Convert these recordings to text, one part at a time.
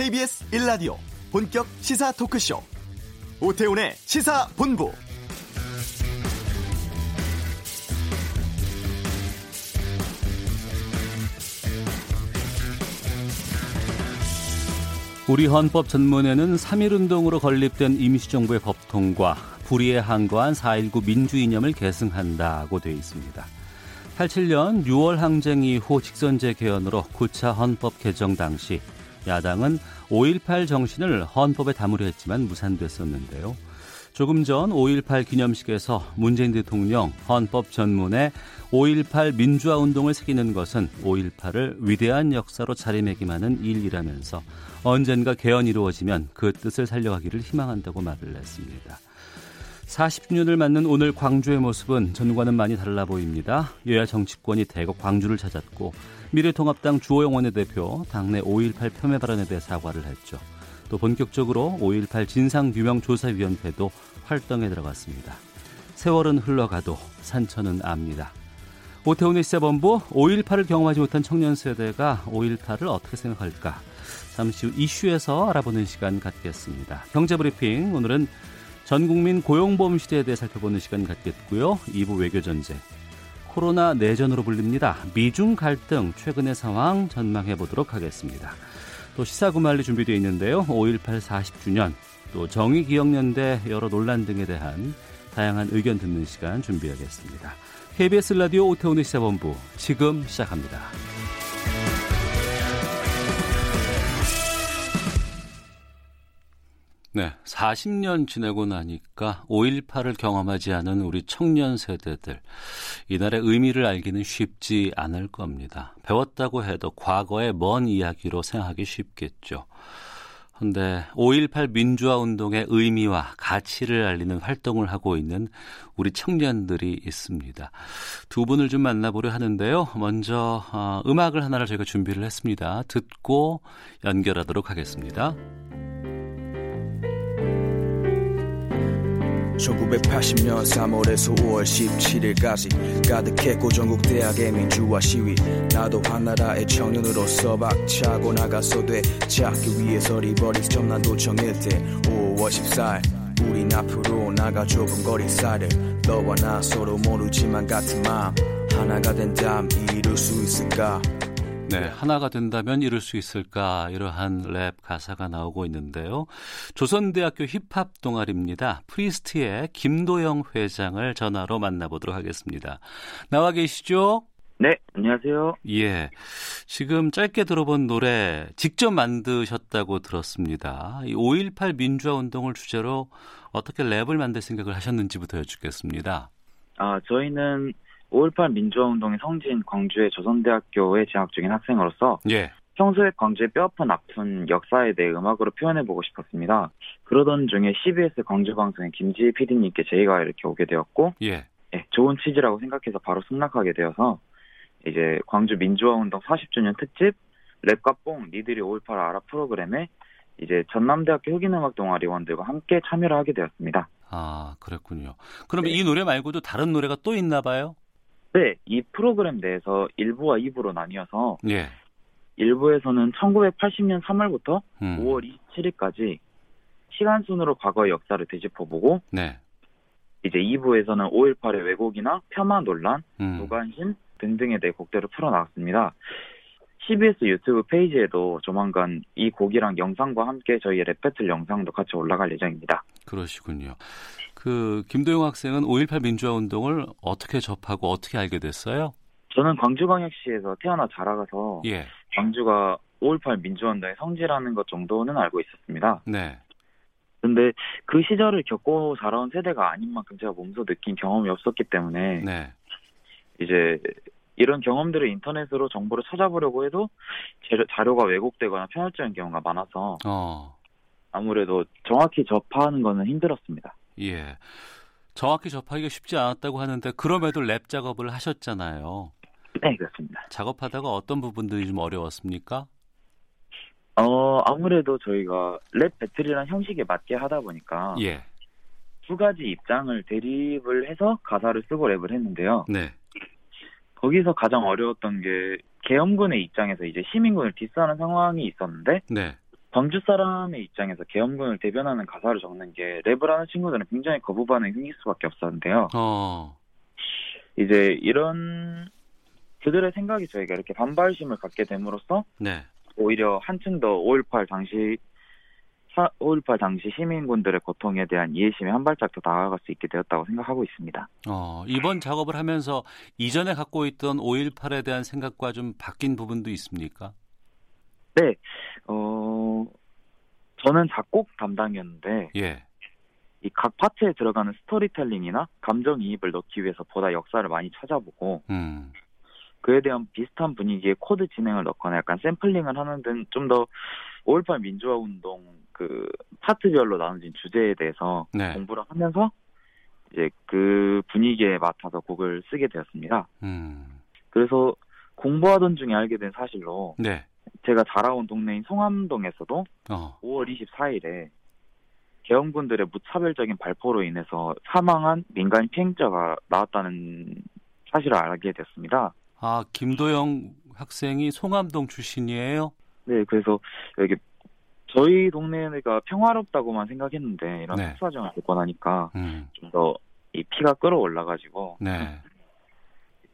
KBS 1라디오 본격 시사 토크쇼 오태훈의 시사본부 우리 헌법 전문에는 3.1운동으로 건립된 임시정부의 법 통과 불의에 항거한 4.19 민주이념을 계승한다고 되어 있습니다. 87년 6월 항쟁 이후 직선제 개헌으로 9차 헌법 개정 당시 야당은 5.18 정신을 헌법에 담으려 했지만 무산됐었는데요. 조금 전 5.18 기념식에서 문재인 대통령 헌법 전문에 5.18 민주화 운동을 새기는 것은 5.18을 위대한 역사로 자리매김하는 일이라면서 언젠가 개헌이 이루어지면 그 뜻을 살려가기를 희망한다고 말을 했습니다. 40주년을 맞는 오늘 광주의 모습은 전과는 많이 달라 보입니다. 여야 정치권이 대거 광주를 찾았고 미래통합당 주호영 원내대표 당내 5.18 폄훼 발언에 대해 사과를 했죠. 또 본격적으로 5.18 진상규명조사위원회도 활동에 들어갔습니다. 세월은 흘러가도 산천은 압니다. 오태훈의 시사본부 5.18을 경험하지 못한 청년 세대가 5.18을 어떻게 생각할까? 잠시 후 이슈에서 알아보는 시간 갖겠습니다. 경제브리핑 오늘은 전 국민 고용보험 시대에 대해 살펴보는 시간 갖겠고요. 2부 외교전쟁. 코로나 내전으로 불립니다. 미중 갈등 최근의 상황 전망해 보도록 하겠습니다. 또 시사구말리 준비되어 있는데요. 5.18 40주년, 또 정의기억연대 여러 논란 등에 대한 다양한 의견 듣는 시간 준비하겠습니다. KBS 라디오 오태훈의 시사본부 지금 시작합니다. 네, 40년 지내고 나니까 5.18을 경험하지 않은 우리 청년 세대들, 이날의 의미를 알기는 쉽지 않을 겁니다. 배웠다고 해도 과거의 먼 이야기로 생각하기 쉽겠죠. 근데 5.18 민주화 운동의 의미와 가치를 알리는 활동을 하고 있는 우리 청년들이 있습니다. 두 분을 좀 만나보려 하는데요. 먼저 어, 음악을 하나를 저희가 준비를 했습니다. 듣고 연결하도록 하겠습니다. 1980년 3월에서 5월 17일까지 가득했고 전국 대학의 민주화 시위. 나도 한 나라의 청년으로서 박차고 나가서 되찾기 위해서 liberties 전남도청 일대 5월 14일 우린 앞으로 나가 좁은 거리 살을 너와 나 서로 모르지만 같은 마음 하나가 된다면 이룰 수 있을까 네, 하나가 된다면 이룰 수 있을까 이러한 랩 가사가 나오고 있는데요. 조선대학교 힙합 동아리입니다. 프리스트의 김도영 회장을 전화로 만나보도록 하겠습니다. 나와 계시죠? 네, 안녕하세요. 예. 지금 짧게 들어본 노래 직접 만드셨다고 들었습니다. 이5.18 민주화 운동을 주제로 어떻게 랩을 만들 생각을 하셨는지부터 여쭙겠습니다. 아, 저희는 5.18 민주화 운동의 성지인 광주의 조선대학교에 재학 중인 학생으로서 예. 평소에 광주의 뼈아픈 아픈 역사에 대해 음악으로 표현해보고 싶었습니다. 그러던 중에 CBS 광주방송의 김지희 PD님께 제의가 이렇게 오게 되었고 예. 예, 좋은 취지라고 생각해서 바로 승낙하게 되어서 이제 광주 민주화 운동 40주년 특집 랩과 뽕 니들이 5.18 알아 프로그램에 이제 전남대학교 흑인음악 동아리원들과 함께 참여를 하게 되었습니다. 아, 그랬군요. 그러면 네. 이 노래 말고도 다른 노래가 또 있나 봐요? 네, 이 프로그램 내에서 1부와 2부로 나뉘어서 예. 1부에서는 1980년 3월부터 음. 5월 27일까지 시간 순으로 과거의 역사를 되짚어보고 네. 이제 2부에서는 5.18의 왜곡이나 폄하 논란, 음. 노관심 등등에 대해 곡들을 풀어나왔습니다. CBS 유튜브 페이지에도 조만간 이 곡이랑 영상과 함께 저희의 랩배틀 영상도 같이 올라갈 예정입니다. 그러시군요. 그 김도영 학생은 5.18 민주화 운동을 어떻게 접하고 어떻게 알게 됐어요? 저는 광주광역시에서 태어나 자라가서 예. 광주가 5.18 민주화 운동의 성지라는 것 정도는 알고 있었습니다. 네. 근데 그 시절을 겪고 자라온 세대가 아닌 만큼 제가 몸소 느낀 경험이 없었기 때문에 네. 이제 이런 경험들을 인터넷으로 정보를 찾아보려고 해도 자료가 왜곡되거나 편협적인 경우가 많아서 어. 아무래도 정확히 접하는 거는 힘들었습니다. 예. 정확히 접하기가 쉽지 않았다고 하는데 그럼에도 랩 작업을 하셨잖아요. 네, 그렇습니다. 작업하다가 어떤 부분들이 좀 어려웠습니까? 어, 아무래도 저희가 rap battle이란 형식에 맞게 하다 보니까 예. 두 가지 입장을 대립을 해서 가사를 쓰고 랩을 했는데요. 네. 거기서 가장 어려웠던 게 계엄군의 입장에서 이제 시민군을 diss하는 상황이 있었는데 네. 광주 사람의 입장에서 계엄군을 대변하는 가사를 적는 게 랩을 하는 친구들은 굉장히 거부 반응이 생길 수밖에 없었는데요. 어. 이제 이런 그들의 생각이 저희가 이렇게 반발심을 갖게 됨으로써 네. 오히려 한층 더 5.18 당시 5.18 당시 시민군들의 고통에 대한 이해심이 한 발짝 더 나아갈 수 있게 되었다고 생각하고 있습니다. 어, 이번 작업을 하면서 이전에 갖고 있던 5.18에 대한 생각과 좀 바뀐 부분도 있습니까? 네, 어, 저는 작곡 담당이었는데, 예. 이 각 파트에 들어가는 스토리텔링이나 감정이입을 넣기 위해서 보다 역사를 많이 찾아보고, 음. 그에 대한 비슷한 분위기의 코드 진행을 넣거나 약간 샘플링을 하는 등 좀더5.18 민주화 운동 그 파트별로 나눠진 주제에 대해서 네. 공부를 하면서 이제 그 분위기에 맞춰서 곡을 쓰게 되었습니다. 음. 그래서 공부하던 중에 알게 된 사실로 네. 제가 자라온 동네인 송암동에서도 어. 5월 24일에 계엄군들의 무차별적인 발포로 인해서 사망한 민간 피행자가 나왔다는 사실을 알게 됐습니다. 아, 김도영 학생이 송암동 출신이에요? 네, 그래서 여기 저희 동네가 평화롭다고만 생각했는데 이런 네. 속사정을 듣고 나니까 음. 좀더 이 피가 끓어올라가지고 네.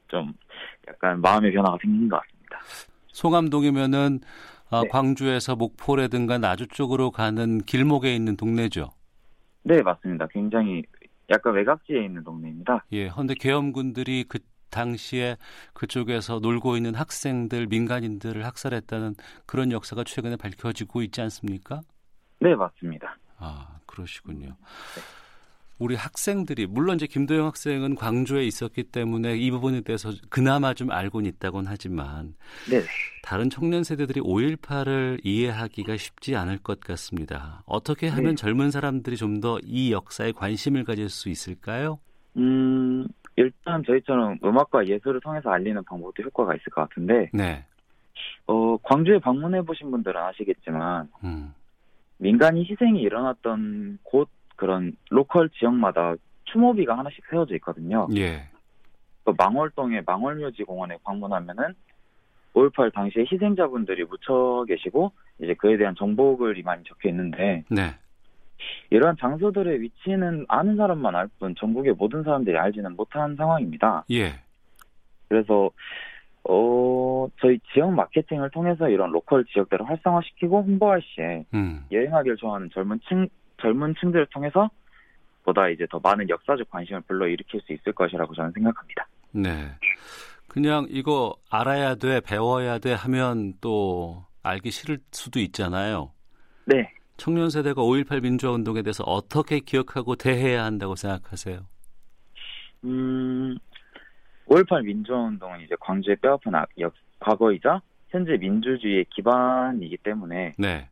좀 약간 마음의 변화가 생긴 것 같습니다. 송암동이면은 아, 네. 광주에서 목포라든가 나주 쪽으로 가는 길목에 있는 동네죠. 네, 맞습니다. 굉장히 약간 외곽지에 있는 동네입니다. 예. 헌데 계엄군들이 그 당시에 그쪽에서 놀고 있는 학생들, 민간인들을 학살했다는 그런 역사가 최근에 밝혀지고 있지 않습니까? 네, 맞습니다. 아, 그러시군요. 우리 학생들이 물론 이제 김도영 학생은 광주에 있었기 때문에 이 부분에 대해서 그나마 좀 알고는 있다곤 하지만 네, 다른 청년 세대들이 5.18을 이해하기가 쉽지 않을 것 같습니다. 어떻게 하면 네. 젊은 사람들이 좀 더 이 역사에 관심을 가질 수 있을까요? 음, 일단 저희처럼 음악과 예술을 통해서 알리는 방법도 효과가 있을 것 같은데, 네. 어, 광주에 방문해 보신 분들은 아시겠지만, 음. 민간인 희생이 일어났던 곳 그런 로컬 지역마다 추모비가 하나씩 세워져 있거든요. 예. 또 망월동의 망월묘지 공원에 방문하면은 5.18 당시에 희생자분들이 묻혀 계시고 이제 그에 대한 정보글이 많이 적혀 있는데 네. 이러한 장소들의 위치는 아는 사람만 알 뿐 전국의 모든 사람들이 알지는 못한 상황입니다. 예. 그래서 어 저희 지역 마케팅을 통해서 이런 로컬 지역들을 활성화시키고 홍보할 시에 음. 여행하기를 좋아하는 젊은 층 젊은 층들을 통해서 보다 이제 더 많은 역사적 관심을 불러일으킬 수 있을 것이라고 저는 생각합니다. 네. 그냥 이거 알아야 돼, 배워야 돼 하면 또 알기 싫을 수도 있잖아요. 네. 청년 세대가 5.18 민주화 운동에 대해서 어떻게 기억하고 대해야 한다고 생각하세요? 음, 5.18 민주화 운동은 이제 광주의 뼈아픈 악- 역, 과거이자 현재 민주주의의 기반이기 때문에 네.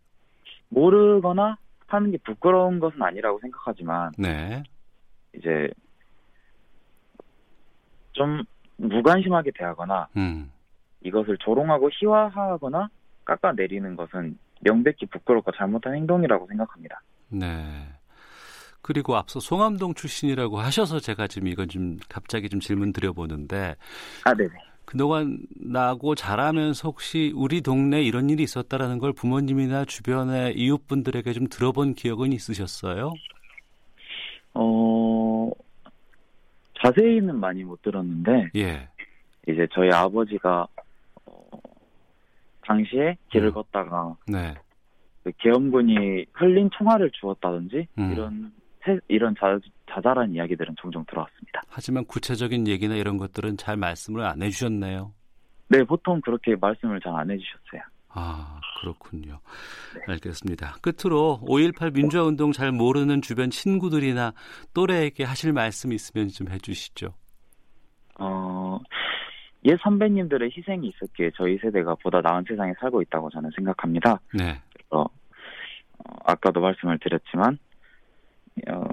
모르거나 하는 게 부끄러운 것은 아니라고 생각하지만 네. 이제 좀 무관심하게 대하거나 음. 이것을 조롱하고 희화화하거나 깎아내리는 것은 명백히 부끄럽고 잘못한 행동이라고 생각합니다. 네. 그리고 앞서 송암동 출신이라고 하셔서 제가 지금 이건 좀 갑자기 좀 질문 드려보는데 아, 네네. 그동안 나고 자라면서 혹시 우리 동네에 이런 일이 있었다라는 걸 부모님이나 주변의 이웃분들에게 좀 들어본 기억은 있으셨어요? 어, 자세히는 많이 못 들었는데, 예. 이제 저희 아버지가, 어, 당시에 길을 음. 걷다가, 네. 그 계엄군이 흘린 총알을 주었다든지, 음. 이런, 세- 이런 자, 자잘한 이야기들은 종종 들어왔습니다. 하지만 구체적인 얘기나 이런 것들은 잘 말씀을 안 해주셨네요. 네, 보통 그렇게 말씀을 잘 안 해주셨어요. 아, 그렇군요. 알겠습니다. 끝으로 5.18 민주화 운동 잘 모르는 주변 친구들이나 또래에게 하실 말씀 있으면 좀 해주시죠. 어, 옛 선배님들의 희생이 있었기에 저희 세대가 보다 나은 세상에 살고 있다고 저는 생각합니다. 네. 어, 아까도 말씀을 드렸지만, 어,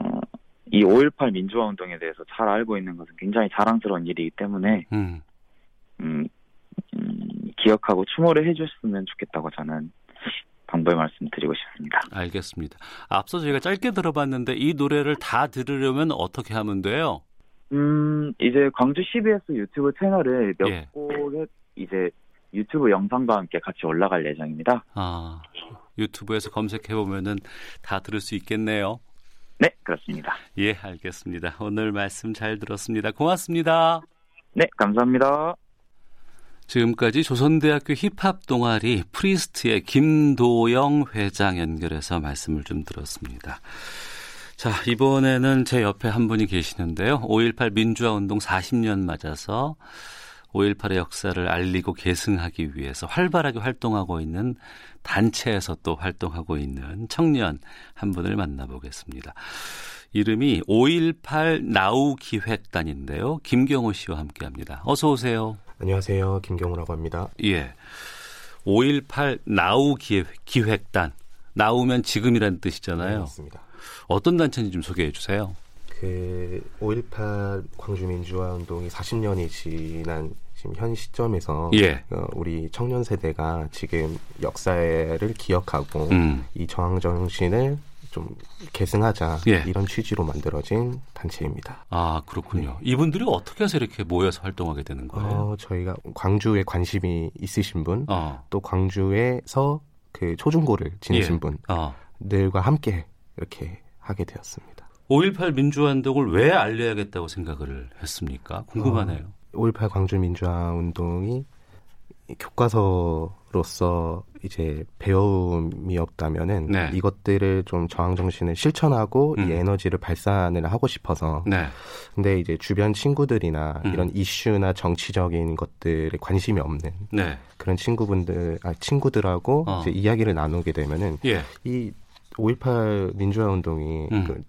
이 5.18 민주화 운동에 대해서 잘 알고 있는 것은 굉장히 자랑스러운 일이기 때문에, 음, 음, 음, 기억하고 추모를 해줬으면 좋겠다고 저는 방법의 말씀 드리고 싶습니다. 알겠습니다. 앞서 저희가 짧게 들어봤는데 이 노래를 다 들으려면 어떻게 하면 돼요? 음, 이제 광주 CBS 유튜브 채널에 몇 예. 곡의 이제 유튜브 영상과 함께 같이 올라갈 예정입니다. 아, 유튜브에서 검색해 보면은 다 들을 수 있겠네요. 네, 그렇습니다. 예, 알겠습니다. 오늘 말씀 잘 들었습니다. 고맙습니다. 네, 감사합니다. 지금까지 조선대학교 힙합 동아리 프리스트의 김도영 회장 연결해서 말씀을 좀 들었습니다. 자, 이번에는 제 옆에 한 분이 계시는데요. 5.18 민주화 운동 40년 맞아서 5.18의 역사를 알리고 계승하기 위해서 활발하게 활동하고 있는 단체에서 또 활동하고 있는 청년 한 분을 만나보겠습니다. 이름이 5.18 나우 기획단인데요. 김경호 씨와 함께 합니다. 어서 오세요. 안녕하세요. 김경호라고 합니다. 예. 5.18 나우 기획, 단 나우면 지금이라는 뜻이잖아요. 네, 맞습니다. 어떤 단체인지 좀 소개해 주세요. 그 5.18 광주민주화 운동이 40년이 지난 지금 현 시점에서 예. 어, 우리 청년 세대가 지금 역사를 기억하고 음. 이 저항 정신을 좀 계승하자 예. 이런 취지로 만들어진 단체입니다. 아 그렇군요. 네. 이분들이 어떻게 해서 이렇게 모여서 활동하게 되는 거예요? 어, 저희가 광주에 관심이 있으신 분, 어. 또 광주에서 그 초중고를 지내신 예. 분들과 어. 함께 이렇게 하게 되었습니다. 5.18 민주화운동을 왜 알려야겠다고 생각을 했습니까? 궁금하네요. 어, 5.18 광주 민주화 운동이 교과서로서 이제 배움이 없다면은 네. 이것들을 좀 저항 정신을 실천하고 음. 이 에너지를 발산을 하고 싶어서. 네. 근데 이제 주변 친구들이나 음. 이런 이슈나 정치적인 것들에 관심이 없는 네. 그런 친구분들, 아 친구들하고 어. 이제 이야기를 나누게 되면은 예. 이5.18 민주화 운동이 음. 그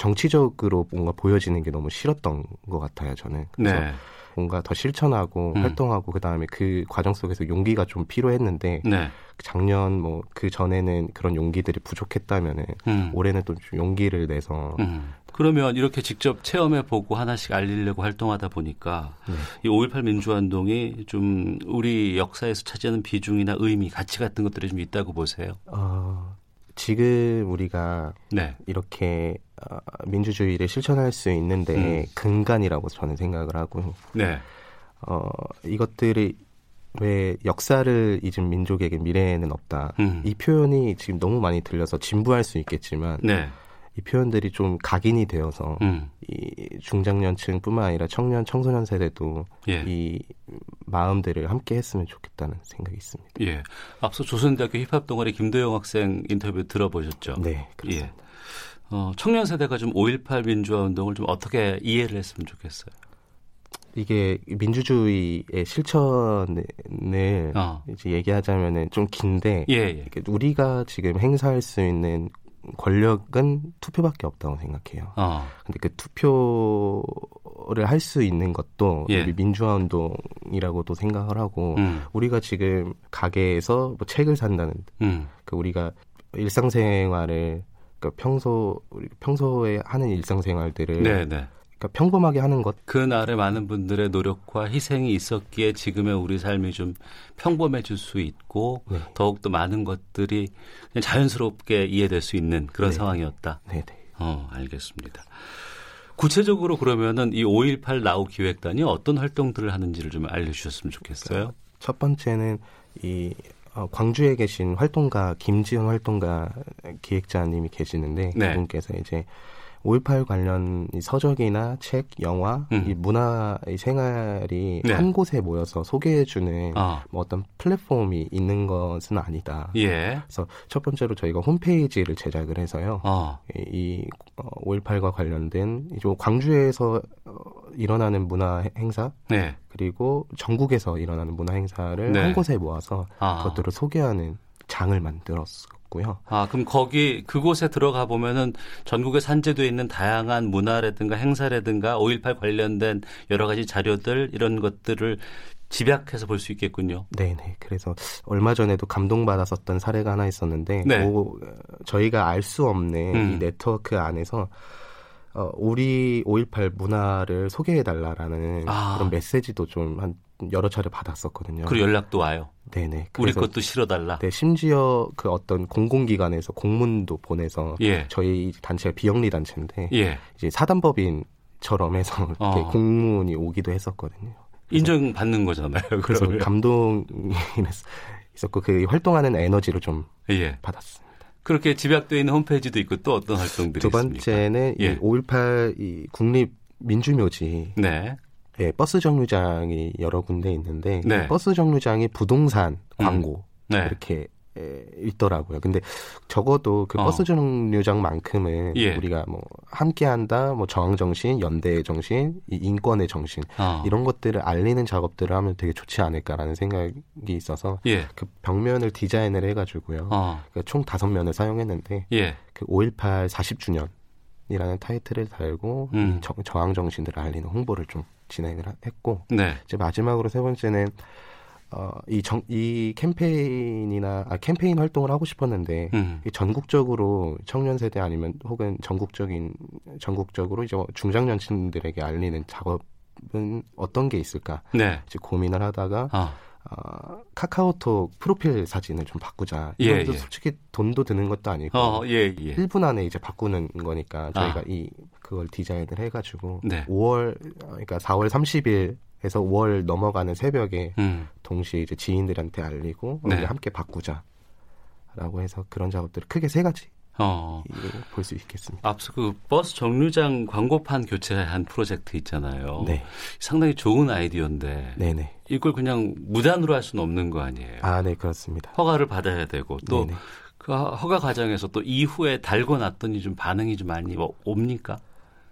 정치적으로 뭔가 보여지는 게 너무 싫었던 것 같아요, 저는. 그래서 네. 뭔가 더 실천하고 음. 활동하고 그다음에 그 과정 속에서 용기가 좀 필요했는데 네. 작년 뭐 그 전에는 그런 용기들이 부족했다면은 음. 올해는 또 용기를 내서 음. 그러면 이렇게 직접 체험해 보고 하나씩 알리려고 활동하다 보니까 네. 이5.18 민주화운동이 좀 우리 역사에서 차지하는 비중이나 의미, 가치 같은 것들이 좀 있다고 보세요? 어, 지금 우리가 네. 이렇게 어, 민주주의를 실천할 수 있는데 음. 근간이라고 저는 생각을 하고 네. 어, 이것들이 왜 역사를 잊은 민족에게 미래는 없다. 음. 이 표현이 지금 너무 많이 들려서 진부할 수 있겠지만 네. 이 표현들이 좀 각인이 되어서 음. 이 중장년층뿐만 아니라 청년 청소년 세대도 예. 이 마음들을 함께 했으면 좋겠다는 생각이 있습니다. 예. 앞서 조선대학교 힙합 동아리 김도영 학생 인터뷰 들어보셨죠? 네, 그렇습니다. 예. 어, 청년 세대가 좀 5.18 민주화 운동을 좀 어떻게 이해를 했으면 좋겠어요. 이게 민주주의의 실천을 어. 이제 얘기하자면은 좀 긴데 예, 예. 우리가 지금 행사할 수 있는 권력은 투표밖에 없다고 생각해요. 어. 근데 그 투표를 할 수 있는 것도 예. 우리 민주화 운동이라고도 생각을 하고 음. 우리가 지금 가게에서 뭐 책을 산다는 음. 그 우리가 일상생활을 그 평소 평소에 하는 일상생활들을 네, 네. 그러니까 평범하게 하는 것. 그날에 많은 분들의 노력과 희생이 있었기에 지금의 우리 삶이 좀 평범해질 수 있고 네. 더욱더 많은 것들이 그냥 자연스럽게 이해될 수 있는 그런 네. 상황이었다. 네, 네. 어, 알겠습니다. 구체적으로 그러면은 이 5.18 나우 기획단이 어떤 활동들을 하는지를 좀 알려주셨으면 좋겠어요. 첫 번째는 이 어, 광주에 계신 활동가 김지현 활동가 기획자님이 계시는데 네. 그분께서 이제 5.18 관련 서적이나 책, 영화, 음. 이 문화 의 생활이 네. 한 곳에 모여서 소개해주는 어. 뭐 어떤 플랫폼이 있는 것은 아니다. 예. 그래서 첫 번째로 저희가 홈페이지를 제작을 해서요. 어. 이, 이 5.18과 어, 관련된 이제 광주에서 어, 일어나는 문화 행사, 네. 그리고 전국에서 일어나는 문화 행사를 네. 한 곳에 모아서 아. 그것들을 소개하는 장을 만들었어요. 있고요. 아, 그럼 거기 그곳에 들어가 보면은 전국에 산재되어 있는 다양한 문화라든가 행사라든가 5.18 관련된 여러 가지 자료들 이런 것들을 집약해서 볼 수 있겠군요. 네 네. 그래서 얼마 전에도 감동받았었던 사례가 하나 있었는데, 네. 오, 저희가 알 수 없는 음. 이 네트워크 안에서 어, 우리 5.18 문화를 소개해달라라는 아. 그런 메시지도 좀 한 여러 차례 받았었거든요. 그리고 연락도 와요. 네네. 우리 것도 실어달라. 네, 심지어 그 어떤 공공기관에서 공문도 보내서 예. 저희 단체가 비영리 단체인데 예. 이제 사단법인처럼 해서 어. 공문이 오기도 했었거든요. 인정받는 거잖아요. 그래서 감동이 있었고 그 활동하는 에너지로 좀 예. 받았습니다. 그렇게 집약되어 있는 홈페이지도 있고 또 어떤 활동들이 두 번째는 예. 5.18 이 국립 민주묘지. 네. 예, 버스 정류장이 여러 군데 있는데 네. 버스 정류장이 부동산 광고 음. 네. 이렇게 에, 있더라고요. 근데 적어도 그 어. 버스 정류장만큼은 예. 우리가 뭐 함께한다, 뭐 저항 정신, 연대의 정신, 이 인권의 정신 어. 이런 것들을 알리는 작업들을 하면 되게 좋지 않을까라는 생각이 있어서 예. 그 벽면을 디자인을 해가지고요. 어. 그러니까 총 다섯 면을 사용했는데 예. 그5.18 40주년 이라는 타이틀을 달고 음. 이 저, 저항 정신들을 알리는 홍보를 좀 진행을 했고 네. 이제 마지막으로 세 번째는 어, 이, 정, 이 캠페인이나, 아, 캠페인 활동을 하고 싶었는데, 음. 이 전국적으로 청년 세대 아니면 혹은 전국적인, 전국적으로 이제 중장년층들에게 알리는 작업은 어떤 게 있을까? 네. 이제 고민을 하다가, 어. 어, 카카오톡 프로필 사진을 좀 바꾸자. 예, 예. 솔직히 돈도 드는 것도 아니고 어, 예, 예. 1분 안에 이제 바꾸는 거니까 저희가 아. 이 그걸 디자인을 해가지고 네. 5월 그러니까 4월 30일 해서 5월 넘어가는 새벽에 음. 동시에 이제 지인들한테 알리고 네. 함께 바꾸자라고 해서 그런 작업들을 크게 세 가지 어. 볼 수 있겠습니다. 앞서 그 버스 정류장 광고판 교체한 프로젝트 있잖아요. 네. 상당히 좋은 아이디어인데. 네네. 이걸 그냥 무단으로 할 수는 없는 거 아니에요? 아, 네, 그렇습니다. 허가를 받아야 되고 또그 허가 과정에서 또 이후에 달고 났더니 좀 반응이 좀 많이 뭐 옵니까?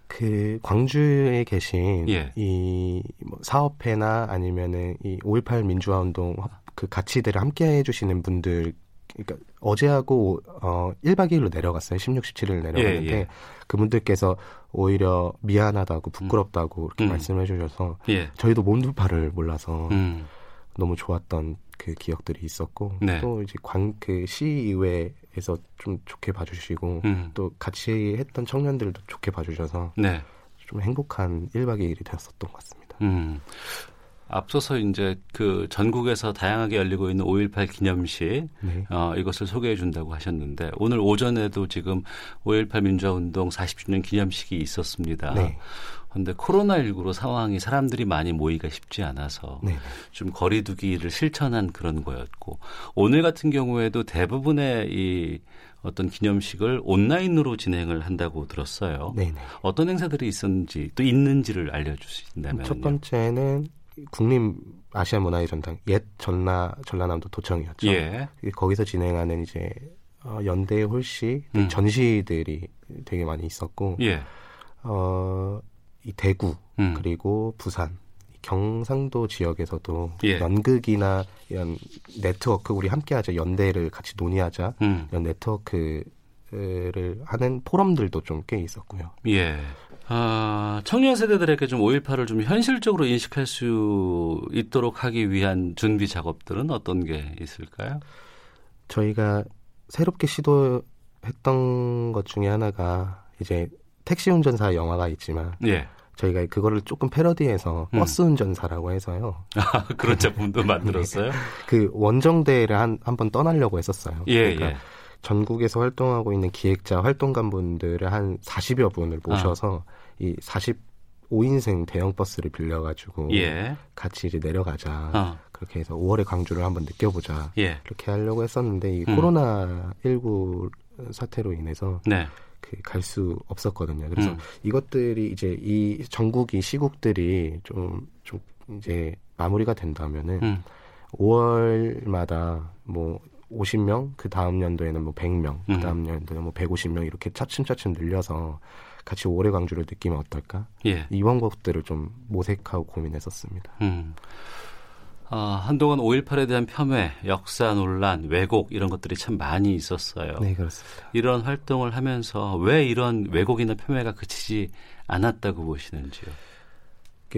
그 광주에 계신 예. 이뭐 사업회나 아니면은 이5.18 민주화 운동 그 가치들을 함께 해주시는 분들 그러니까 어제하고 어 1박 2일로 내려갔어요. 16, 17일 내려갔는데 예, 예. 그분들께서 오히려 미안하다고 부끄럽다고 음. 이렇게 음. 말씀해 주셔서 예. 저희도 몸둘바를 몰라서 음. 너무 좋았던 그 기억들이 있었고 네. 또 이제 광 그 시의회 에서 좀 좋게 봐주시고 음. 또 같이 했던 청년들도 좋게 봐주셔서 네. 좀 행복한 1박 2일이 되었었던 것 같습니다. 음. 앞서서 이제 그 전국에서 다양하게 열리고 있는 5.18 기념식 네. 어, 이것을 소개해 준다고 하셨는데 오늘 오전에도 지금 5.18 민주화운동 40주년 기념식이 있었습니다. 네. 그런데 코로나19로 상황이 사람들이 많이 모이기가 쉽지 않아서 네. 좀 거리두기를 실천한 그런 거였고 오늘 같은 경우에도 대부분의 이 어떤 기념식을 온라인으로 진행을 한다고 들었어요. 네네. 어떤 행사들이 있었는지 또 있는지를 알려주신다면. 첫 번째는 국립 아시아 문화의 전당 옛 전라 전라남도 도청이었죠. 예. 거기서 진행하는 이제 어, 연대 홀씨 음. 전시들이 되게 많이 있었고, 예. 어, 이 대구 음. 그리고 부산 경상도 지역에서도 예. 연극이나 이런 네트워크 우리 함께하자 연대를 같이 논의하자 음. 이런 네트워크를 하는 포럼들도 좀 꽤 있었고요. 예. 아, 청년 세대들에게 좀 5.18을 좀 현실적으로 인식할 수 있도록 하기 위한 준비 작업들은 어떤 게 있을까요? 저희가 새롭게 시도했던 것 중에 하나가 이제 택시 운전사 영화가 있지만 예. 저희가 그거를 조금 패러디해서 음. 버스 운전사라고 해서요. 아, 그런 작품도 만들었어요? 그 원정대를 한 한 번 떠나려고 했었어요. 예, 그러니까 예. 전국에서 활동하고 있는 기획자 활동가분들을 한 40여 분을 모셔서 아. 이 45인승 대형 버스를 빌려가지고 예. 같이 이제 내려가자. 어. 그렇게 해서 5월의 광주를 한번 느껴보자. 예. 그렇게 하려고 했었는데 이 음. 코로나 19 사태로 인해서 네. 그갈 수 없었거든요. 그래서 음. 이것들이 이제 이 전국이 시국들이 좀, 좀 이제 마무리가 된다면은 음. 5월마다 뭐 50명, 그 다음 연도에는 뭐 100명, 그 음. 다음 연도에는 뭐 150명 이렇게 차츰차츰 늘려서 같이 오래 광주를 느끼면 어떨까? 예. 이 방법들을 좀 모색하고 고민했었습니다. 음. 어, 한동안 5.18에 대한 폄훼, 역사 논란, 왜곡 이런 것들이 참 많이 있었어요. 네, 그렇습니다. 이런 활동을 하면서 왜 이런 왜곡이나 폄훼가 그치지 않았다고 보시는지요?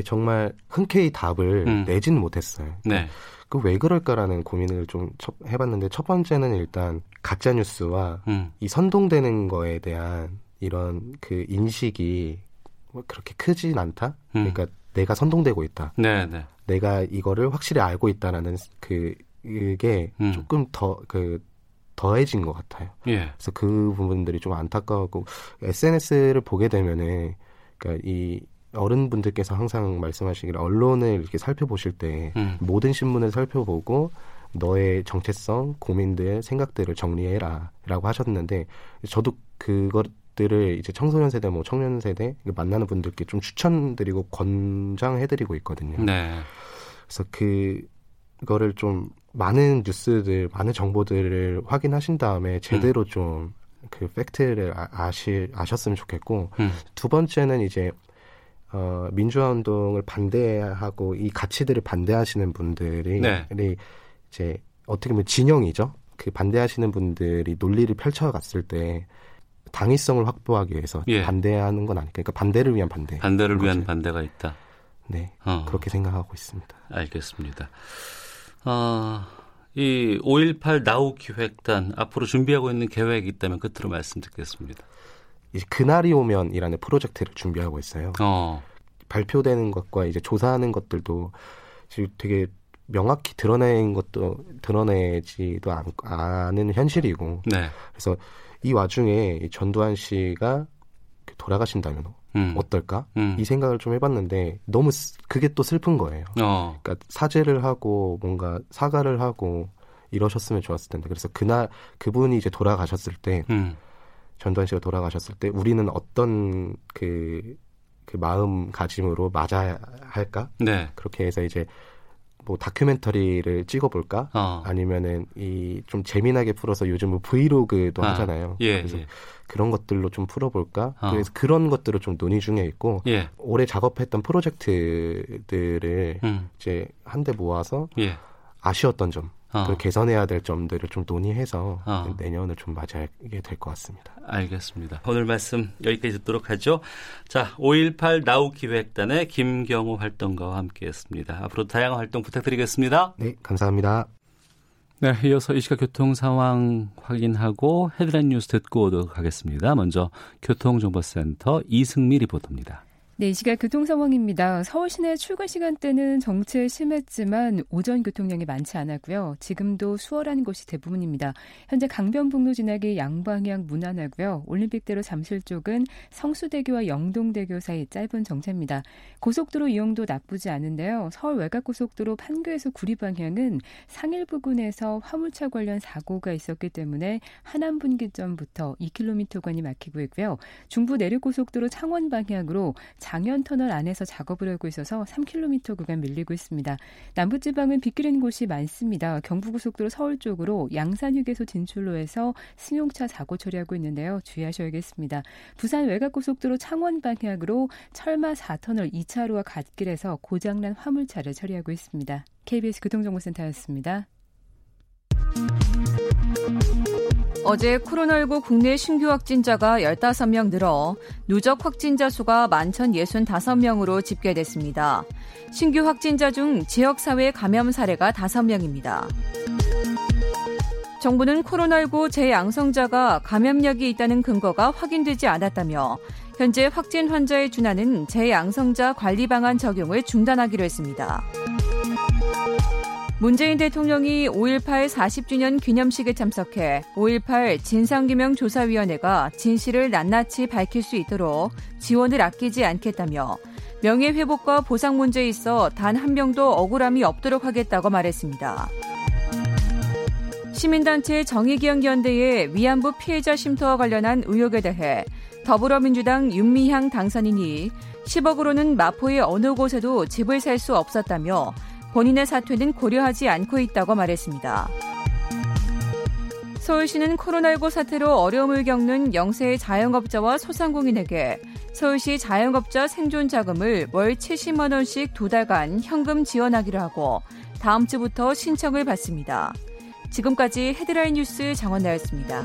정말 흔쾌히 답을 음. 내지는 못했어요. 네. 그 왜 그럴까라는 고민을 좀 해봤는데 첫 번째는 일단 가짜 뉴스와 음. 이 선동되는 거에 대한 이런 그 인식이 뭐 그렇게 크진 않다. 음. 그러니까 내가 선동되고 있다. 네, 네. 내가 이거를 확실히 알고 있다라는 그 이게 음. 조금 더 그 더해진 것 같아요. 예. 그래서 그 부분들이 좀 안타까웠고 SNS를 보게 되면은 그러니까 이 어른분들께서 항상 말씀하시기를 언론을 이렇게 살펴보실 때 음. 모든 신문을 살펴보고 너의 정체성, 고민들, 생각들을 정리해라라고 하셨는데 저도 그것들을 이제 청소년 세대, 뭐 청년 세대 만나는 분들께 좀 추천드리고 권장해드리고 있거든요. 네. 그래서 그 그거를 좀 많은 뉴스들, 많은 정보들을 확인하신 다음에 제대로 음. 좀그 팩트를 아, 시 아셨으면 좋겠고 음. 두 번째는 이제 어, 민주화 운동을 반대하고 이 가치들을 반대하시는 분들이 네. 이제 어떻게 보면 진영이죠. 그 반대하시는 분들이 논리를 펼쳐갔을 때 당위성을 확보하기 위해서 예. 반대하는 건 아니니까 그러니까 반대를 위한 반대. 반대를 위한 거지. 반대가 있다. 네, 어. 그렇게 생각하고 있습니다. 알겠습니다. 어, 이5.18 나우 기획단 앞으로 준비하고 있는 계획이 있다면 끝으로 말씀 듣겠습니다. 이제 그날이 오면이라는 프로젝트를 준비하고 있어요. 어. 발표되는 것과 이제 조사하는 것들도 지금 되게 명확히 드러낸 것도 드러내지도 않, 않은 현실이고. 네. 그래서 이 와중에 전두환 씨가 돌아가신다면 음. 어떨까? 음. 이 생각을 좀 해봤는데 너무 그게 또 슬픈 거예요. 어. 그러니까 사죄를 하고 뭔가 사과를 하고 이러셨으면 좋았을 텐데 그래서 그날 그분이 이제 돌아가셨을 때 음. 전두환 씨가 돌아가셨을 때 우리는 어떤 그, 그 마음가짐으로 맞아야 할까? 네. 그렇게 해서 이제 뭐 다큐멘터리를 찍어볼까? 어. 아니면은 이 좀 재미나게 풀어서 요즘 뭐 브이로그도 아. 하잖아요. 예, 그래서 예. 그런 것들로 좀 풀어볼까? 어. 그래서 그런 것들을 좀 논의 중에 있고 예. 올해 작업했던 프로젝트들을 음. 이제 한데 모아서 예. 아쉬웠던 점 어. 그 개선해야 될 점들을 좀 논의해서 어. 내년을 좀 맞이하게 될 것 같습니다. 알겠습니다. 오늘 말씀 여기까지 듣도록 하죠. 자, 5.18 나우 기획단의 김경호 활동가와 함께했습니다. 앞으로 다양한 활동 부탁드리겠습니다. 네, 감사합니다. 네, 이어서 이 시각 교통 상황 확인하고 헤드라인 뉴스 듣고 오도록 하겠습니다. 먼저 교통정보센터 이승미 리포터입니다. 네, 이 시각 교통 상황입니다. 서울 시내 출근 시간대는 정체 심했지만 오전 교통량이 많지 않았고요. 지금도 수월한 곳이 대부분입니다. 현재 강변북로 지나기 양방향 무난하고요. 올림픽대로 잠실 쪽은 성수대교와 영동대교 사이 짧은 정체입니다. 고속도로 이용도 나쁘지 않은데요. 서울 외곽고속도로 판교에서 구리 방향은 상일 부근에서 화물차 관련 사고가 있었기 때문에 하남 분기점부터 2km간이 막히고 있고요. 중부 내륙고속도로 창원 방향으로 장현 터널 안에서 작업을 하고 있어서 3km 구간 밀리고 있습니다. 남부지방은 빗길인 곳이 많습니다. 경부고속도로 서울 쪽으로 양산휴게소 진출로에서 승용차 사고 처리하고 있는데요. 주의하셔야겠습니다. 부산 외곽고속도로 창원 방향으로 철마 4터널 2차로와 갓길에서 고장난 화물차를 처리하고 있습니다. KBS 교통정보센터였습니다. 어제 코로나19 국내 신규 확진자가 15명 늘어 누적 확진자 수가 11,065명으로 집계됐습니다. 신규 확진자 중 지역사회 감염 사례가 5명입니다. 정부는 코로나19 재양성자가 감염력이 있다는 근거가 확인되지 않았다며 현재 확진 환자에 준하는 재양성자 관리 방안 적용을 중단하기로 했습니다. 문재인 대통령이 5.18 40주년 기념식에 참석해 5.18 진상규명조사위원회가 진실을 낱낱이 밝힐 수 있도록 지원을 아끼지 않겠다며 명예회복과 보상 문제에 있어 단 한 명도 억울함이 없도록 하겠다고 말했습니다. 시민단체 정의기억연대의 위안부 피해자 쉼터와 관련한 의혹에 대해 더불어민주당 윤미향 당선인이 10억으로는 마포의 어느 곳에도 집을 살 수 없었다며 본인의 사퇴는 고려하지 않고 있다고 말했습니다. 서울시는 코로나19 사태로 어려움을 겪는 영세의 자영업자와 소상공인에게 서울시 자영업자 생존 자금을 월 70만 원씩 두 달간 현금 지원하기로 하고 다음 주부터 신청을 받습니다. 지금까지 헤드라인 뉴스 장원나였습니다.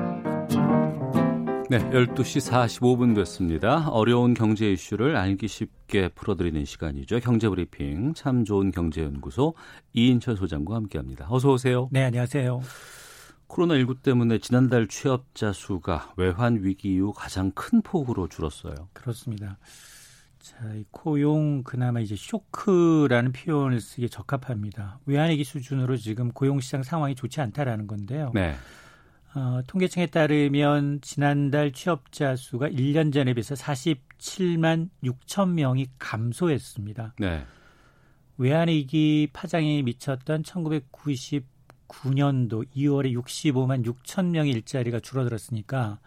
네, 12시 45분 됐습니다. 어려운 경제 이슈를 알기 쉽게 풀어드리는 시간이죠. 경제브리핑 참 좋은 경제연구소 이인철 소장과 함께합니다. 어서 오세요. 네, 안녕하세요. 코로나19 때문에 지난달 취업자 수가 외환 위기 이후 가장 큰 폭으로 줄었어요. 그렇습니다. 자, 이 고용 그나마 이제 쇼크라는 표현을 쓰기에 적합합니다. 외환위기 수준으로 지금 고용 시장 상황이 좋지 않다라는 건데요. 네. 어, 통계청에 따르면 지난달 취업자 수가 1년 전에 비해서 47만 6천 명이 감소했습니다. 네. 외환위기 파장이 미쳤던 1999년도 2월에 65만 6천 명의 일자리가 줄어들었으니까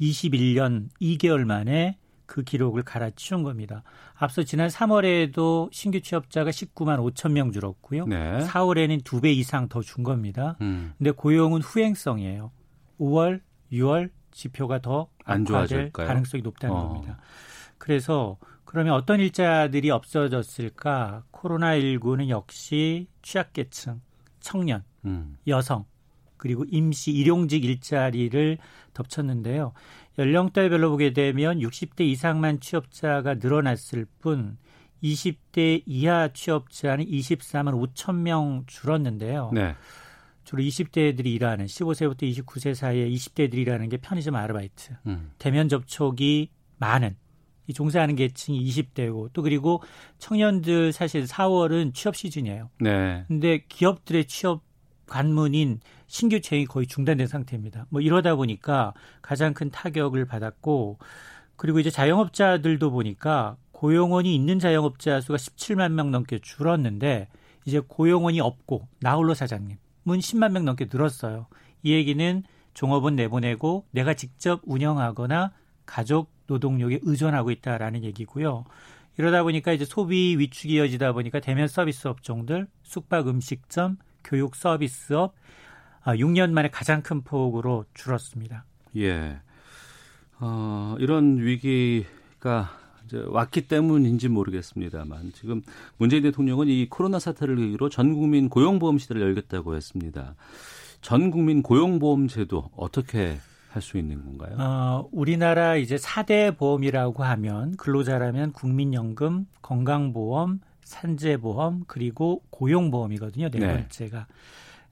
21년 2개월 만에 그 기록을 갈아치운 겁니다. 앞서 지난 3월에도 신규 취업자가 19만 5천 명 줄었고요. 네. 4월에는 두 배 이상 더 준 겁니다. 음. 근데 고용은 후행성이에요. 5월, 6월 지표가 더 안 좋아질 가능성이 높다는 어. 겁니다. 그래서 그러면 어떤 일자들이 없어졌을까? 코로나19는 역시 취약계층, 청년, 음. 여성, 그리고 임시 일용직 일자리를 덮쳤는데요. 연령대별로 보게 되면 60대 이상만 취업자가 늘어났을 뿐 20대 이하 취업자는 24만 5천 명 줄었는데요. 네. 주로 20대들이 일하는 15세부터 29세 사이에 20대들이 일하는 게 편의점 아르바이트, 음. 대면 접촉이 많은 이 종사하는 계층이 20대고 또 그리고 청년들 사실 4월은 취업 시즌이에요. 네. 근데 기업들의 취업 관문인 신규 채용이 거의 중단된 상태입니다. 뭐 이러다 보니까 가장 큰 타격을 받았고 그리고 이제 자영업자들도 보니까 고용원이 있는 자영업자 수가 17만 명 넘게 줄었는데 이제 고용원이 없고 나홀로 사장님 문 10만 명 넘게 늘었어요. 이 얘기는 종업원 내보내고 내가 직접 운영하거나 가족 노동력에 의존하고 있다라는 얘기고요. 이러다 보니까 이제 소비 위축이 이어지다 보니까 대면 서비스 업종들, 숙박 음식점, 교육 서비스업 6년 아, 만에 가장 큰 폭으로 줄었습니다. 예. 어, 이런 위기가 왔기 때문인지 모르겠습니다만 지금 문재인 대통령은 이 코로나 사태를 계기로 전 국민 고용보험 시대를 열겠다고 했습니다. 전 국민 고용보험 제도 어떻게 할 수 있는 건가요? 어, 우리나라 이제 4대 보험이라고 하면 근로자라면 국민연금, 건강보험, 산재보험 그리고 고용보험이거든요. 네, 네 번째가.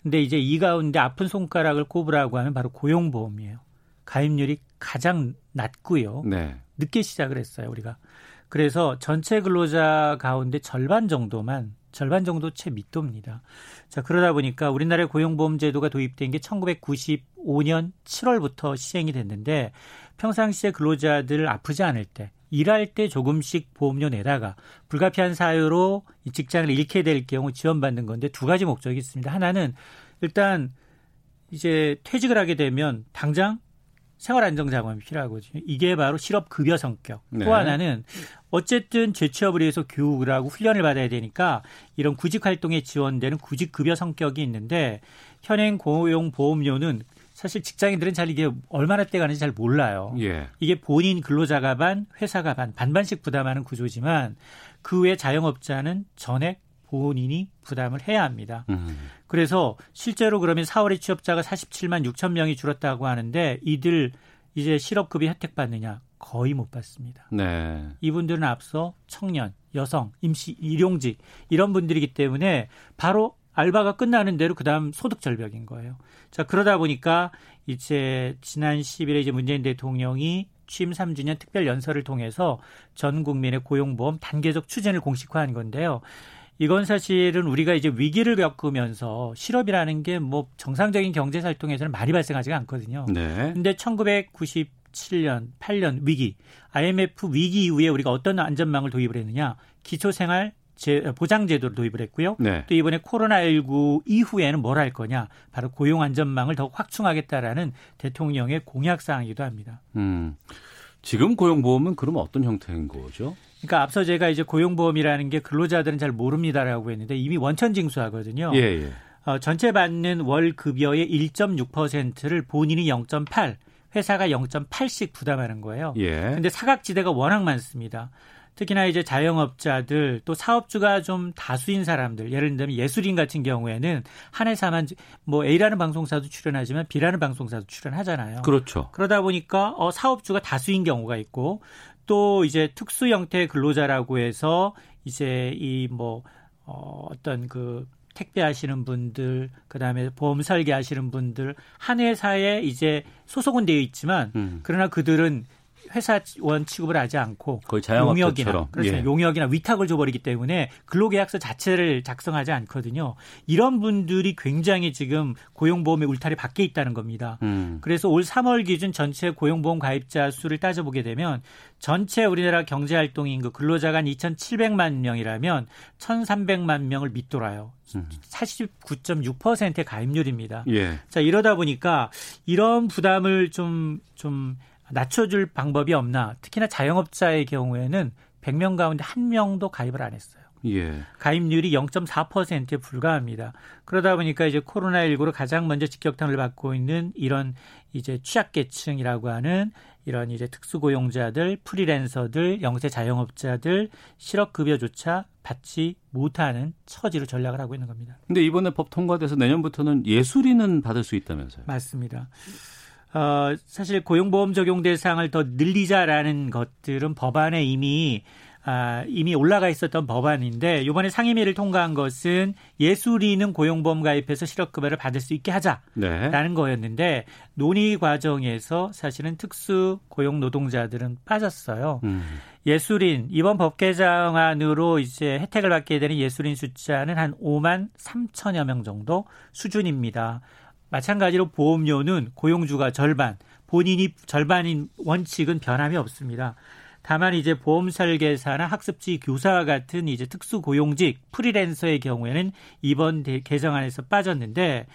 근데 이제 이 가운데 아픈 손가락을 꼽으라고 하면 바로 고용보험이에요. 가입률이 가장 낮고요. 네. 늦게 시작을 했어요, 우리가. 그래서 전체 근로자 가운데 절반 정도만 절반 정도 채 밑도입니다. 자, 그러다 보니까 우리나라의 고용보험 제도가 도입된 게 1995년 7월부터 시행이 됐는데 평상시에 근로자들 아프지 않을 때 일할 때 조금씩 보험료 내다가 불가피한 사유로 직장을 잃게 될 경우 지원받는 건데 두 가지 목적이 있습니다. 하나는 일단 이제 퇴직을 하게 되면 당장 생활안정자금이 필요하거든요. 이게 바로 실업급여 성격. 네. 또 하나는 어쨌든 재취업을 위해서 교육을 하고 훈련을 받아야 되니까 이런 구직활동에 지원되는 구직급여 성격이 있는데 현행 고용보험료는 사실 직장인들은 잘 이게 얼마나 떼가는지 잘 몰라요. 예. 이게 본인 근로자가 반, 회사가 반, 반반씩 부담하는 구조지만 그 외 자영업자는 전액 본인이 부담을 해야 합니다. 음. 그래서 실제로 그러면 4월에 취업자가 47만 6천 명이 줄었다고 하는데 이들 이제 실업급여 혜택 받느냐? 거의 못 받습니다. 네. 이분들은 앞서 청년, 여성, 임시 일용직 이런 분들이기 때문에 바로 알바가 끝나는 대로 그다음 소득 절벽인 거예요. 자, 그러다 보니까 이제 지난 10일에 이제 문재인 대통령이 취임 3주년 특별 연설을 통해서 전 국민의 고용보험 단계적 추진을 공식화한 건데요. 이건 사실은 우리가 이제 위기를 겪으면서 실업이라는 게 뭐 정상적인 경제 활동에서는 많이 발생하지가 않거든요. 네. 근데 1997년, 8년 위기, IMF 위기 이후에 우리가 어떤 안전망을 도입을 했느냐? 기초생활 보장 제도를 도입을 했고요. 네. 또 이번에 코로나19 이후에는 뭘 할 거냐? 바로 고용 안전망을 더 확충하겠다라는 대통령의 공약 사항이기도 합니다. 음. 지금 고용보험은 그럼 어떤 형태인 거죠? 그러니까 앞서 제가 이제 고용보험이라는 게 근로자들은 잘 모릅니다라고 했는데 이미 원천 징수하거든요. 예, 예. 어, 전체 받는 월 급여의 1.6%를 본인이 0.8, 회사가 0.8씩 부담하는 거예요. 예. 근데 사각지대가 워낙 많습니다. 특히나 이제 자영업자들 또 사업주가 좀 다수인 사람들 예를 들면 예술인 같은 경우에는 한 회사만 뭐 A라는 방송사도 출연하지만 B라는 방송사도 출연하잖아요. 그렇죠. 그러다 보니까 어 사업주가 다수인 경우가 있고 또 이제 특수 형태 근로자라고 해서 이제 이뭐 어, 어떤 그 택배 하시는 분들, 그 다음에 보험 설계 하시는 분들, 한 회사에 이제 소속은 되어 있지만, 음. 그러나 그들은 회사원 취급을 하지 않고 거의 용역이나 그렇죠. 예. 용역이나 위탁을 줘버리기 때문에 근로계약서 자체를 작성하지 않거든요. 이런 분들이 굉장히 지금 고용보험의 울타리 밖에 있다는 겁니다. 음. 그래서 올 3월 기준 전체 고용보험 가입자 수를 따져보게 되면 전체 우리나라 경제활동 인그 근로자가 한 2,700만 명이라면 1,300만 명을 밑돌아요. 49.6%의 가입률입니다. 예. 자 이러다 보니까 이런 부담을 좀좀 좀 낮춰줄 방법이 없나. 특히나 자영업자의 경우에는 100명 가운데 한 명도 가입을 안 했어요. 예. 가입률이 0.4%에 불과합니다. 그러다 보니까 이제 코로나19로 가장 먼저 직격탄을 받고 있는 이런 이제 취약계층이라고 하는 이런 이제 특수고용자들, 프리랜서들, 영세 자영업자들 실업급여조차 받지 못하는 처지로 전략을 하고 있는 겁니다. 근데 이번에 법 통과돼서 내년부터는 예술인은 받을 수 있다면서요? 맞습니다. 어, 사실 고용보험 적용 대상을 더 늘리자라는 것들은 법안에 이미 아, 이미 올라가 있었던 법안인데 이번에 상임위를 통과한 것은 예술인은 고용보험 가입해서 실업급여를 받을 수 있게 하자라는 네. 거였는데 논의 과정에서 사실은 특수 고용 노동자들은 빠졌어요. 음. 예술인 이번 법 개정안으로 이제 혜택을 받게 되는 예술인 숫자는 한 5만 3천여 명 정도 수준입니다. 마찬가지로 보험료는 고용주가 절반, 본인이 절반인 원칙은 변함이 없습니다. 다만 이제 보험 설계사나 학습지 교사 같은 이제 특수 고용직 프리랜서의 경우에는 이번 개정안에서 빠졌는데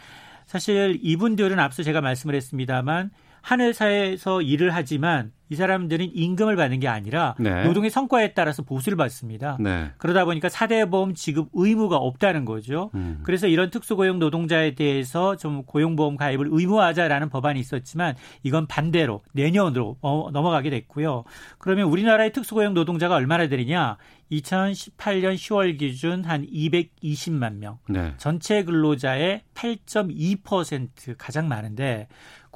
사실 이분들은 앞서 제가 말씀을 했습니다만 한 회사에서 일을 하지만 이 사람들은 임금을 받는 게 아니라 네. 노동의 성과에 따라서 보수를 받습니다. 네. 그러다 보니까 사대보험 지급 의무가 없다는 거죠. 음. 그래서 이런 특수고용 노동자에 대해서 좀 고용보험 가입을 의무화하자라는 법안이 있었지만 이건 반대로 내년으로 어, 넘어가게 됐고요. 그러면 우리나라의 특수고용 노동자가 얼마나 되느냐? 2018년 10월 기준 한 220만 명. 네. 전체 근로자의 8.2% 가장 많은데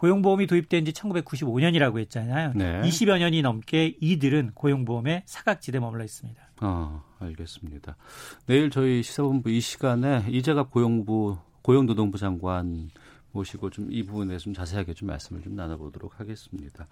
고용보험이 도입된 지 1995년이라고 했잖아요. 네. 20여 년이 넘게 이들은 고용보험의 사각지대에 머물러 있습니다. 아, 알겠습니다. 내일 저희 시사본부 이 시간에 이재갑 고용부 고용노동부 장관 모시고 좀 이 부분에 좀 자세하게 좀 말씀을 좀 나눠보도록 하겠습니다.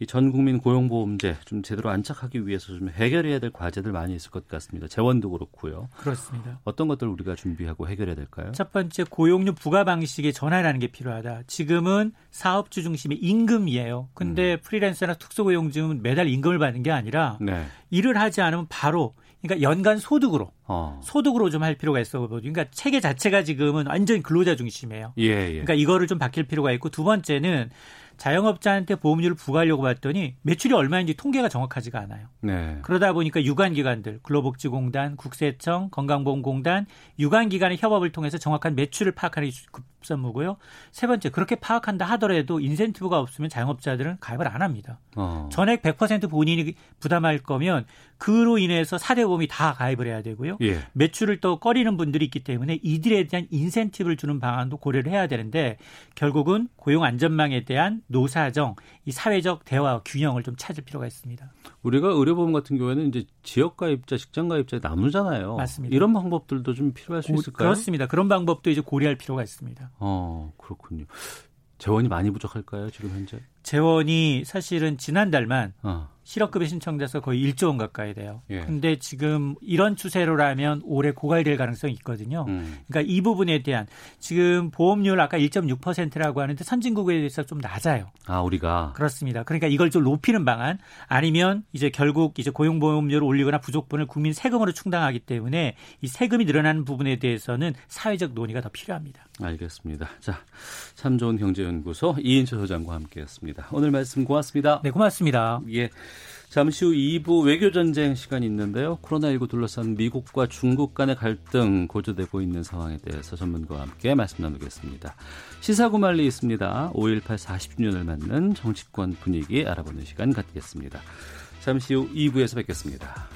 이 전 국민 고용보험제 좀 제대로 안착하기 위해서 좀 해결해야 될 과제들 많이 있을 것 같습니다. 재원도 그렇고요. 그렇습니다. 어떤 것들 우리가 준비하고 해결해야 될까요? 첫 번째 고용료 부과 방식의 전환하는 게 필요하다. 지금은 사업주 중심의 임금이에요. 근데 음. 프리랜서나 특수고용주는 매달 임금을 받는 게 아니라 네. 일을 하지 않으면 바로 그러니까 연간 소득으로 어. 소득으로 좀 할 필요가 있어 보죠. 그러니까 체계 자체가 지금은 완전 근로자 중심이에요. 예, 예. 그러니까 이거를 좀 바뀔 필요가 있고 두 번째는 자영업자한테 보험료를 부과하려고 봤더니 매출이 얼마인지 통계가 정확하지가 않아요. 네. 그러다 보니까 유관기관들, 근로복지공단, 국세청, 건강보험공단, 유관기관의 협업을 통해서 정확한 매출을 파악하는 게 급선무고요. 세 번째, 그렇게 파악한다 하더라도 인센티브가 없으면 자영업자들은 가입을 안 합니다. 어. 전액 100% 본인이 부담할 거면 그로 인해서 사대 보험이 다 가입을 해야 되고요. 예. 매출을 또 꺼리는 분들이 있기 때문에 이들에 대한 인센티브를 주는 방안도 고려를 해야 되는데 결국은 고용 안전망에 대한 노사정, 이 사회적 대화 균형을 좀 찾을 필요가 있습니다. 우리가 의료보험 같은 경우에는 이제 지역 가입자, 직장 가입자 나누잖아요. 맞습니다. 이런 방법들도 좀 필요할 수 있을까요? 그렇습니다. 그런 방법도 이제 고려할 필요가 있습니다. 어, 그렇군요. 재원이 많이 부족할까요, 지금 현재? 재원이 사실은 지난달만 어. 실업급여 신청자 수 거의 1조 원 가까이 돼요. 예. 근데 지금 이런 추세로라면 올해 고갈될 가능성이 있거든요. 음. 그러니까 이 부분에 대한 지금 보험료를 아까 1.6%라고 하는데 선진국에 비해서 좀 낮아요. 아, 우리가 그렇습니다. 그러니까 이걸 좀 높이는 방안 아니면 이제 결국 이제 고용보험료를 올리거나 부족분을 국민 세금으로 충당하기 때문에 이 세금이 늘어나는 부분에 대해서는 사회적 논의가 더 필요합니다. 알겠습니다. 자, 참 좋은 경제연구소 이인철 소장과 함께했습니다. 오늘 말씀 고맙습니다. 네, 고맙습니다. 예. 잠시 후 2부 외교전쟁 시간이 있는데요. 코로나19 둘러싼 미국과 중국 간의 갈등 고조되고 있는 상황에 대해서 전문가와 함께 말씀 나누겠습니다. 시사구말리 있습니다. 5.18 40주년을 맞는 정치권 분위기 알아보는 시간 갖겠습니다. 잠시 후 2부에서 뵙겠습니다.